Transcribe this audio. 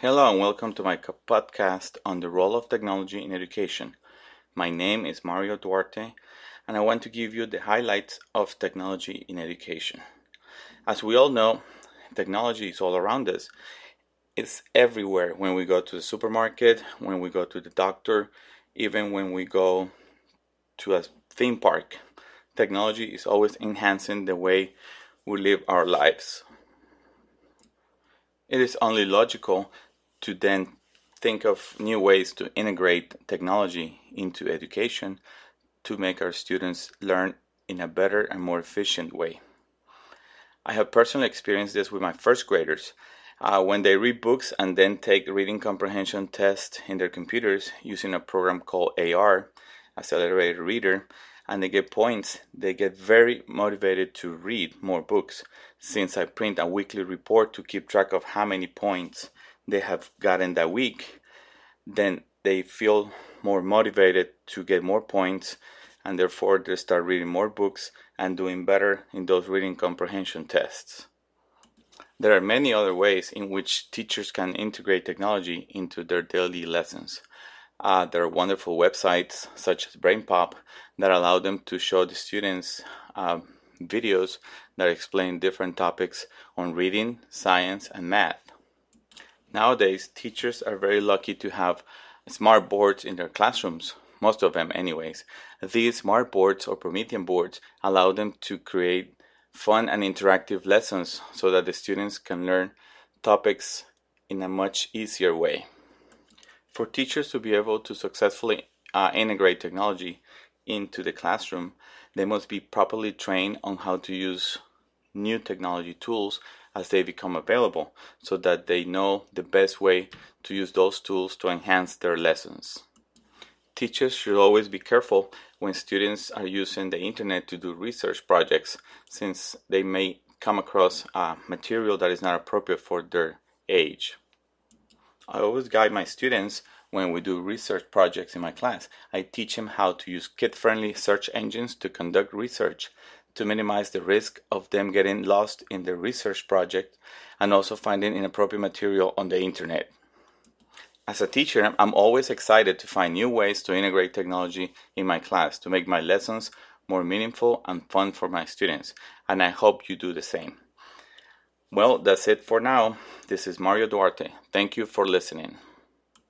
Hello and welcome to my podcast on the role of technology in education. My name is Mario Duarte and I want to give you the highlights of technology in education. As we all know, technology is all around us. It's everywhere when we go to the supermarket, when we go to the doctor, even when we go to a theme park. Technology is always enhancing the way we live our lives. It is only logical to then think of new ways to integrate technology into education to make our students learn in a better and more efficient way. I have personally experienced this with my first graders. Uh, when they read books and then take reading comprehension tests in their computers using a program called AR, Accelerated Reader, and they get points, they get very motivated to read more books since I print a weekly report to keep track of how many points they have gotten that week, then they feel more motivated to get more points and therefore they start reading more books and doing better in those reading comprehension tests. There are many other ways in which teachers can integrate technology into their daily lessons. Uh, there are wonderful websites such as BrainPop that allow them to show the students uh, videos that explain different topics on reading, science, and math. Nowadays, teachers are very lucky to have smart boards in their classrooms, most of them, anyways. These smart boards or Promethean boards allow them to create fun and interactive lessons so that the students can learn topics in a much easier way. For teachers to be able to successfully uh, integrate technology into the classroom, they must be properly trained on how to use new technology tools as they become available so that they know the best way to use those tools to enhance their lessons. Teachers should always be careful when students are using the internet to do research projects since they may come across material that is not appropriate for their age. I always guide my students when we do research projects in my class. I teach them how to use kid friendly search engines to conduct research to minimize the risk of them getting lost in their research project and also finding inappropriate material on the internet. As a teacher, I'm always excited to find new ways to integrate technology in my class to make my lessons more meaningful and fun for my students, and I hope you do the same. Well, that's it for now. This is Mario Duarte. Thank you for listening.